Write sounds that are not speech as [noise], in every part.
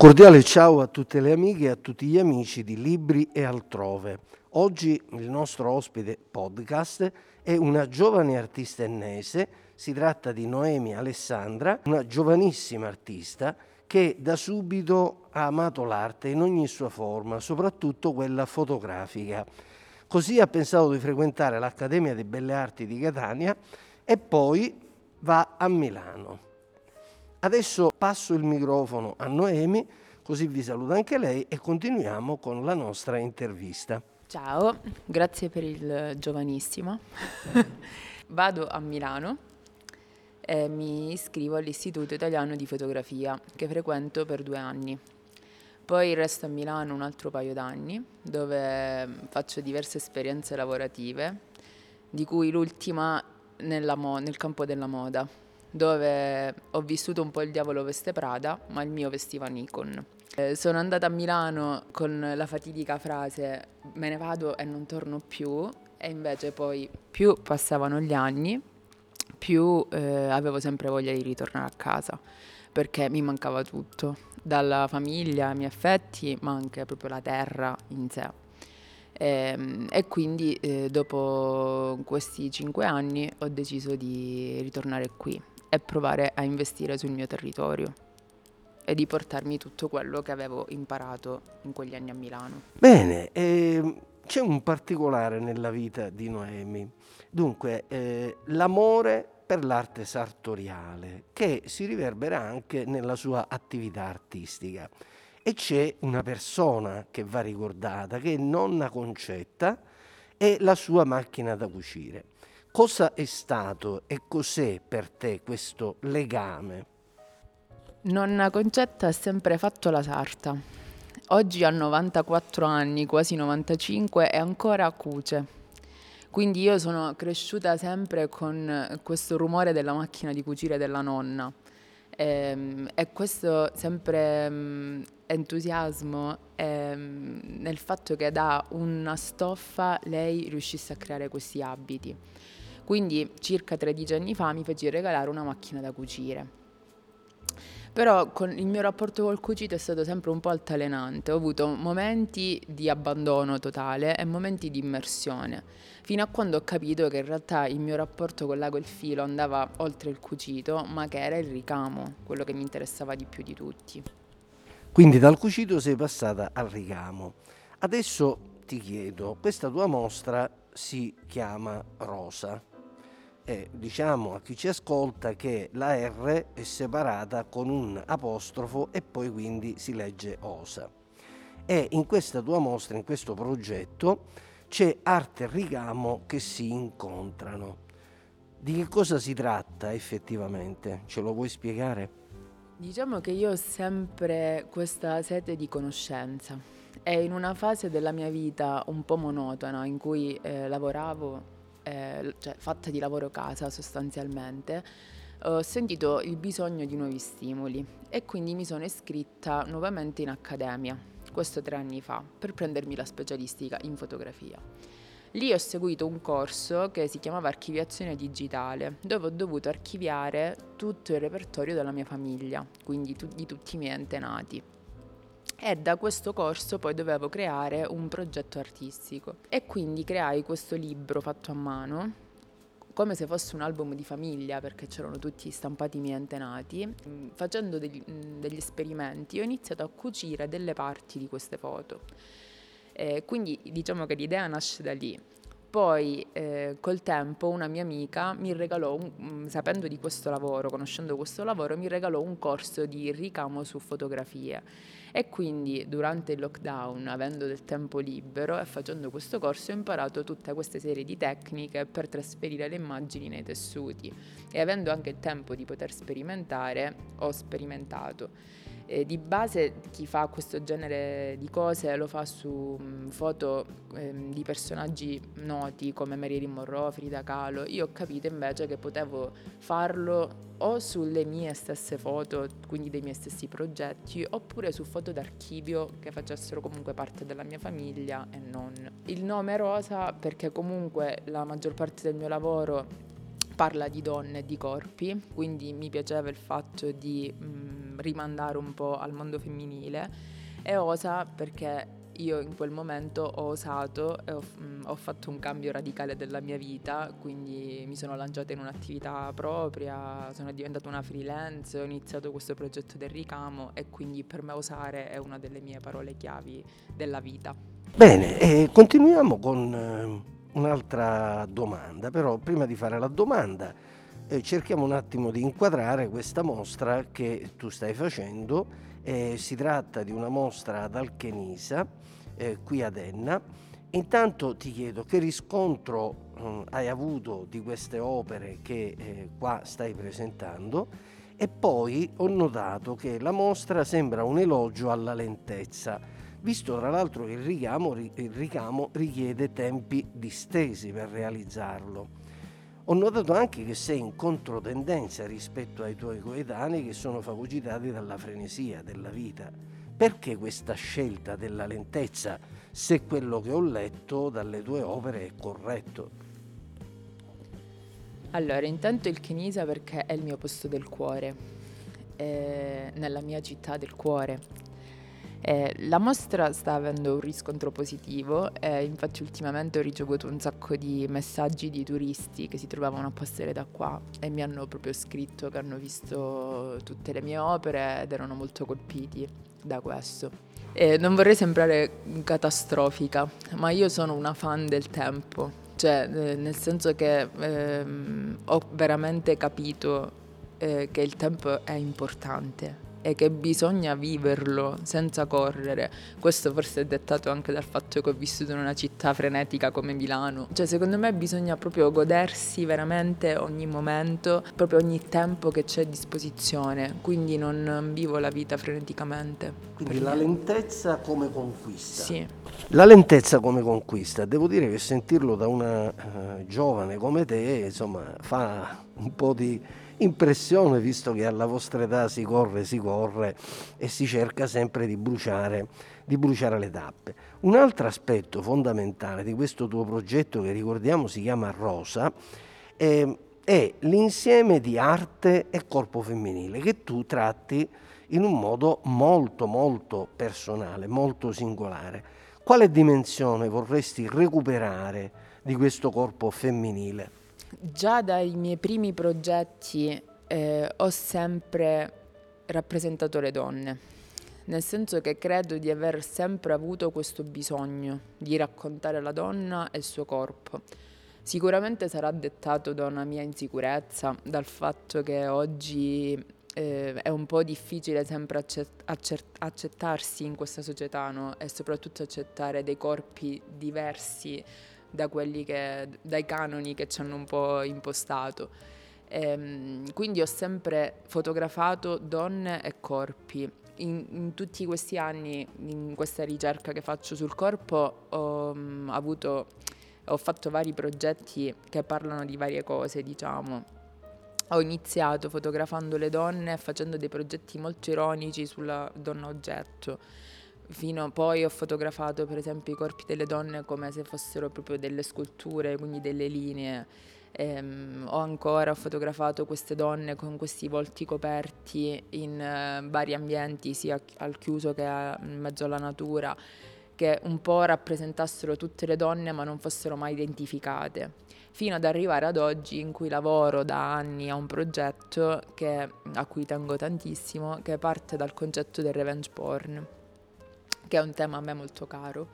cordiale ciao a tutte le amiche e a tutti gli amici di Libri e altrove. Oggi il nostro ospite podcast è una giovane artista ennese, si tratta di Noemi Alessandra, una giovanissima artista che da subito ha amato l'arte in ogni sua forma, soprattutto quella fotografica. Così ha pensato di frequentare l'Accademia di Belle Arti di Catania e poi va a Milano. Adesso passo il microfono a Noemi, così vi saluta anche lei e continuiamo con la nostra intervista. Ciao, grazie per il giovanissimo. [laughs] Vado a Milano e mi iscrivo all'Istituto Italiano di Fotografia che frequento per due anni. Poi resto a Milano un altro paio d'anni dove faccio diverse esperienze lavorative, di cui l'ultima mo- nel campo della moda dove ho vissuto un po' il diavolo veste Prada, ma il mio vestiva Nikon. Eh, sono andata a Milano con la fatidica frase me ne vado e non torno più e invece poi più passavano gli anni, più eh, avevo sempre voglia di ritornare a casa perché mi mancava tutto, dalla famiglia, i miei affetti, ma anche proprio la terra in sé. E, ehm, e quindi eh, dopo questi cinque anni ho deciso di ritornare qui e provare a investire sul mio territorio e di portarmi tutto quello che avevo imparato in quegli anni a Milano. Bene, eh, c'è un particolare nella vita di Noemi, dunque eh, l'amore per l'arte sartoriale che si riverbera anche nella sua attività artistica e c'è una persona che va ricordata che è nonna Concetta e la sua macchina da cucire. Cosa è stato e cos'è per te questo legame? Nonna Concetta ha sempre fatto la sarta. Oggi ha 94 anni, quasi 95 e ancora cuce. Quindi io sono cresciuta sempre con questo rumore della macchina di cucire della nonna. E, ehm, e questo sempre um, entusiasmo um, nel fatto che da una stoffa lei riuscisse a creare questi abiti. Quindi circa 13 anni fa mi feci regalare una macchina da cucire. Però il mio rapporto col cucito è stato sempre un po' altalenante, ho avuto momenti di abbandono totale e momenti di immersione, fino a quando ho capito che in realtà il mio rapporto con l'ago e il filo andava oltre il cucito, ma che era il ricamo, quello che mi interessava di più di tutti. Quindi dal cucito sei passata al ricamo. Adesso ti chiedo, questa tua mostra si chiama Rosa e diciamo a chi ci ascolta che la R è separata con un apostrofo e poi quindi si legge osa. E in questa tua mostra, in questo progetto, c'è arte e ricamo che si incontrano. Di che cosa si tratta effettivamente? Ce lo vuoi spiegare? Diciamo che io ho sempre questa sete di conoscenza e in una fase della mia vita un po' monotona in cui eh, lavoravo eh, cioè fatta di lavoro casa sostanzialmente, ho sentito il bisogno di nuovi stimoli e quindi mi sono iscritta nuovamente in accademia, questo tre anni fa, per prendermi la specialistica in fotografia. Lì ho seguito un corso che si chiamava archiviazione digitale, dove ho dovuto archiviare tutto il repertorio della mia famiglia, quindi di tutti i miei antenati e da questo corso poi dovevo creare un progetto artistico. E quindi creai questo libro fatto a mano come se fosse un album di famiglia perché c'erano tutti stampati i miei antenati. Mm, facendo degli, mm, degli esperimenti ho iniziato a cucire delle parti di queste foto. E quindi diciamo che l'idea nasce da lì poi eh, col tempo una mia amica mi regalò, un, mm, sapendo di questo lavoro, conoscendo questo lavoro, mi regalò un corso di ricamo su fotografie. E quindi durante il lockdown, avendo del tempo libero e facendo questo corso, ho imparato tutta questa serie di tecniche per trasferire le immagini nei tessuti. E avendo anche il tempo di poter sperimentare, ho sperimentato. Eh, di base chi fa questo genere di cose lo fa su mh, mm, foto eh, di personaggi noti come Marilyn Monroe, Frida Kahlo. Io ho capito invece che potevo farlo o sulle mie stesse foto, quindi dei miei stessi progetti, oppure su foto d'archivio che facessero comunque parte della mia famiglia e non. Il nome Rosa perché comunque la maggior parte del mio lavoro parla di donne e di corpi, quindi mi piaceva il fatto di mh, mm, rimandare un po' al mondo femminile e osa perché io in quel momento ho osato e ho, mh, mm, ho, fatto un cambio radicale della mia vita, quindi mi sono lanciata in un'attività propria, sono diventata una freelance, ho iniziato questo progetto del ricamo e quindi per me osare è una delle mie parole chiavi della vita. Bene, eh, continuiamo con eh, un'altra domanda, però prima di fare la domanda eh, cerchiamo un attimo di inquadrare questa mostra che tu stai facendo. Eh, si tratta di una mostra ad Alchenisa, eh, qui ad Enna. Intanto ti chiedo che riscontro eh, hai avuto di queste opere che eh, qua stai presentando e poi ho notato che la mostra sembra un elogio alla lentezza, visto tra l'altro che il il ricamo richiede tempi distesi per realizzarlo. Ho notato anche che sei in controtendenza rispetto ai tuoi coetanei che sono fagocitati dalla frenesia della vita. Perché questa scelta della lentezza se quello che ho letto dalle tue opere è corretto? Allora, intanto il Chinisa perché è il mio posto del cuore, è nella mia città del cuore eh, la mostra sta avendo un riscontro positivo, eh, infatti ultimamente ho ricevuto un sacco di messaggi di turisti che si trovavano a passare da qua e mi hanno proprio scritto che hanno visto tutte le mie opere ed erano molto colpiti da questo. Eh, non vorrei sembrare catastrofica, ma io sono una fan del tempo, cioè eh, nel senso che ehm, ho veramente capito eh, che il tempo è importante e che bisogna viverlo senza correre. Questo forse è dettato anche dal fatto che ho vissuto in una città frenetica come Milano. Cioè, secondo me bisogna proprio godersi veramente ogni momento, proprio ogni tempo che c'è a disposizione. Quindi non vivo la vita freneticamente. Quindi la lentezza come conquista. Sì. La lentezza come conquista, devo dire che sentirlo da una uh, giovane come te, insomma, fa un po' di impressione visto che alla vostra età si corre, si corre e si cerca sempre di bruciare, di bruciare le tappe. Un altro aspetto fondamentale di questo tuo progetto che ricordiamo si chiama Rosa è, è l'insieme di arte e corpo femminile che tu tratti in un modo molto molto personale, molto singolare. Quale dimensione vorresti recuperare di questo corpo femminile? Già dai miei primi progetti eh, ho sempre rappresentato le donne, nel senso che credo di aver sempre avuto questo bisogno di raccontare la donna e il suo corpo. Sicuramente sarà dettato da una mia insicurezza, dal fatto che oggi eh, è un po' difficile sempre accett- accett- accettarsi in questa società no? e soprattutto accettare dei corpi diversi da che, dai canoni che ci hanno un po' impostato. E, ehm, quindi ho sempre fotografato donne e corpi. In, in, tutti questi anni, in questa ricerca che faccio sul corpo, ho, um, avuto, ho fatto vari progetti che parlano di varie cose, diciamo. Ho iniziato fotografando le donne e facendo dei progetti molto ironici sulla donna oggetto fino a poi ho fotografato per esempio i corpi delle donne come se fossero proprio delle sculture, quindi delle linee. Ehm, ho ancora fotografato queste donne con questi volti coperti in uh, vari ambienti, sia al chiuso che in mezzo alla natura, che un po' rappresentassero tutte le donne ma non fossero mai identificate, fino ad arrivare ad oggi in cui lavoro da anni a un progetto che, a cui tengo tantissimo, che parte dal concetto del revenge porn che è un tema a me molto caro.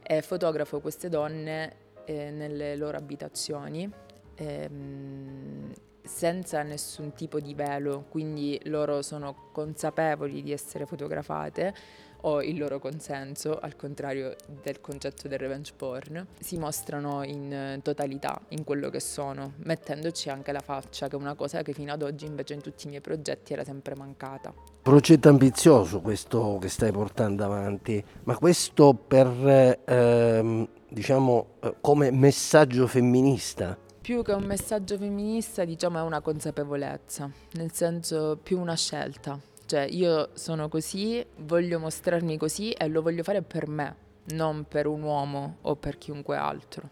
E fotografo queste donne eh, nelle loro abitazioni ehm, senza nessun tipo di velo, quindi loro sono consapevoli di essere fotografate o il loro consenso, al contrario del concetto del revenge porn, si mostrano in totalità in quello che sono, mettendoci anche la faccia, che è una cosa che fino ad oggi invece in tutti i miei progetti era sempre mancata. Progetto ambizioso questo che stai portando avanti, ma questo per, ehm, diciamo, eh, come messaggio femminista? Più che un messaggio femminista, diciamo, è una consapevolezza, nel senso più una scelta cioè io sono così, voglio mostrarmi così e lo voglio fare per me, non per un uomo o per chiunque altro.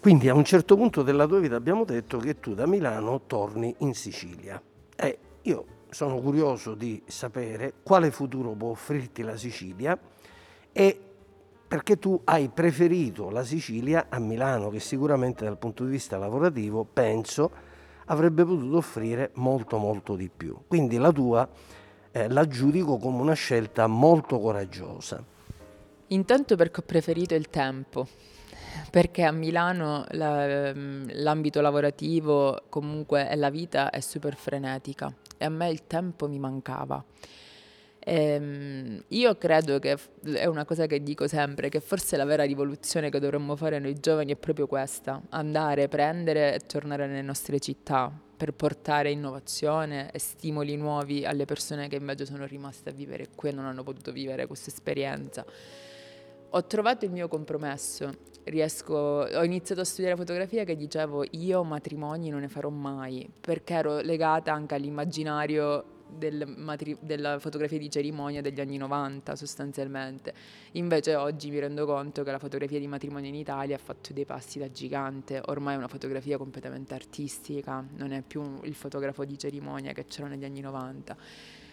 Quindi a un certo punto della tua vita abbiamo detto che tu da Milano torni in Sicilia. E io sono curioso di sapere quale futuro può offrirti la Sicilia e perché tu hai preferito la Sicilia a Milano, che sicuramente dal punto di vista lavorativo penso avrebbe potuto offrire molto molto di più. Quindi la tua eh, la giudico come una scelta molto coraggiosa. Intanto perché ho preferito il tempo, perché a Milano la, ehm, l'ambito lavorativo comunque e la vita è super frenetica e a me il tempo mi mancava. Ehm, io credo che è una cosa che dico sempre, che forse la vera rivoluzione che dovremmo fare noi giovani è proprio questa, andare, prendere e tornare nelle nostre città per portare innovazione e stimoli nuovi alle persone che invece sono rimaste a vivere qui e non hanno potuto vivere questa esperienza. Ho trovato il mio compromesso, riesco, ho iniziato a studiare fotografia che dicevo io matrimoni non ne farò mai, perché ero legata anche all'immaginario del matri- della fotografia di cerimonia degli anni 90 sostanzialmente. Invece oggi mi rendo conto che la fotografia di matrimonio in Italia ha fatto dei passi da gigante, ormai è una fotografia completamente artistica, non è più il fotografo di cerimonia che c'era negli anni 90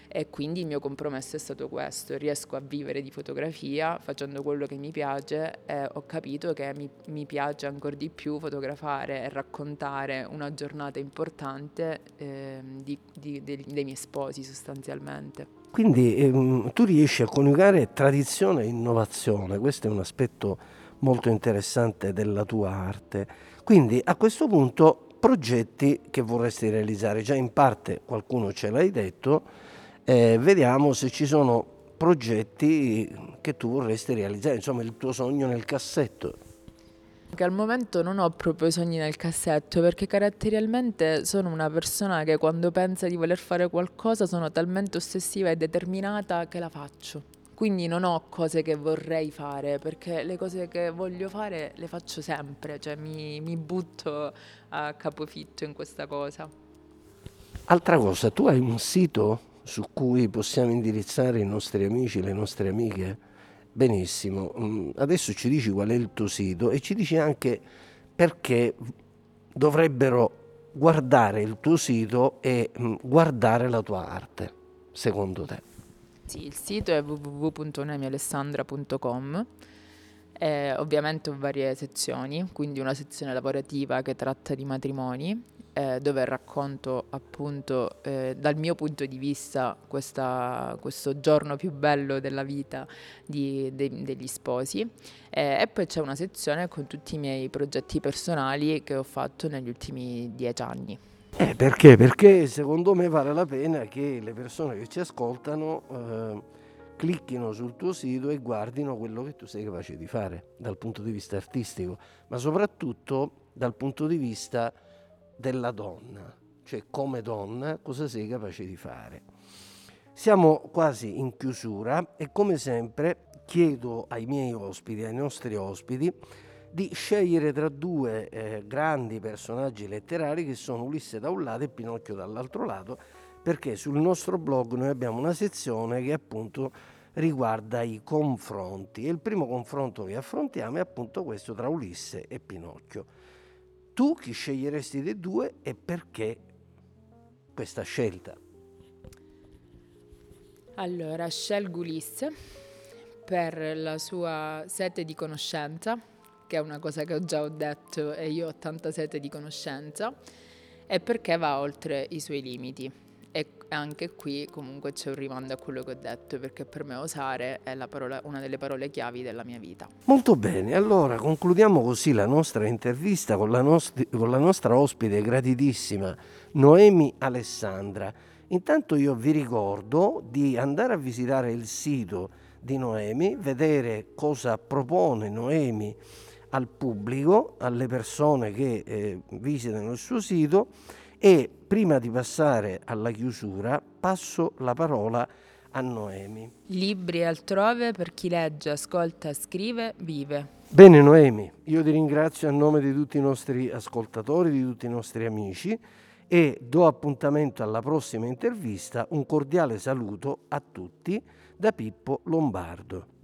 e quindi il mio compromesso è stato questo, riesco a vivere di fotografia facendo quello che mi piace e ho capito che mi, mi piace ancora di più fotografare e raccontare una giornata importante eh, di, di, dei, dei miei sposi sostanzialmente. Quindi ehm, tu riesci a coniugare tradizione e innovazione, questo è un aspetto molto interessante della tua arte. Quindi a questo punto progetti che vorresti realizzare, già in parte qualcuno ce l'hai detto, eh, vediamo se ci sono progetti che tu vorresti realizzare, insomma il tuo sogno nel cassetto. Che al momento non ho proprio sogni nel cassetto perché caratterialmente sono una persona che quando pensa di voler fare qualcosa sono talmente ossessiva e determinata che la faccio. Quindi non ho cose che vorrei fare perché le cose che voglio fare le faccio sempre, cioè mi, mi butto a capofitto in questa cosa. Altra cosa, tu hai un sito su cui possiamo indirizzare i nostri amici, le nostre amiche? Benissimo, mm, adesso ci dici qual è il tuo sito e ci dici anche perché dovrebbero guardare il tuo sito e mm, guardare la tua arte, secondo te. Sì, il sito è www.nemialessandra.com. Eh, ovviamente ho varie sezioni, quindi una sezione lavorativa che tratta di matrimoni, eh, dove racconto appunto eh, dal mio punto di vista questa, questo giorno più bello della vita di, de, degli sposi eh, e poi c'è una sezione con tutti i miei progetti personali che ho fatto negli ultimi dieci anni. Eh, perché? Perché secondo me vale la pena che le persone che ci ascoltano eh, clicchino sul tuo sito e guardino quello che tu sei capace di fare dal punto di vista artistico, ma soprattutto dal punto di vista della donna, cioè come donna cosa sei capace di fare. Siamo quasi in chiusura e come sempre chiedo ai miei ospiti, ai nostri ospiti, di scegliere tra due eh, grandi personaggi letterari che sono Ulisse da un lato e Pinocchio dall'altro lato, perché sul nostro blog noi abbiamo una sezione che appunto riguarda i confronti e il primo confronto che affrontiamo è appunto questo tra Ulisse e Pinocchio. Tu chi sceglieresti dei due e perché questa scelta? Allora, scelgo Ulisse per la sua sete di conoscenza, che è una cosa che ho già detto e io ho tanta sete di conoscenza, e perché va oltre i suoi limiti. E anche qui comunque c'è un rimando a quello che ho detto, perché per me osare è parola, una delle parole chiavi della mia vita. Molto bene, allora concludiamo così la nostra intervista con la, nostri, con la nostra ospite gratitissima Noemi Alessandra. Intanto io vi ricordo di andare a visitare il sito di Noemi, vedere cosa propone Noemi al pubblico, alle persone che eh, visitano il suo sito e prima di passare alla chiusura passo la parola a Noemi. Libri altrove per chi legge, ascolta, scrive, vive. Bene Noemi, io ti ringrazio a nome di tutti i nostri ascoltatori, di tutti i nostri amici e do appuntamento alla prossima intervista. Un cordiale saluto a tutti da Pippo Lombardo.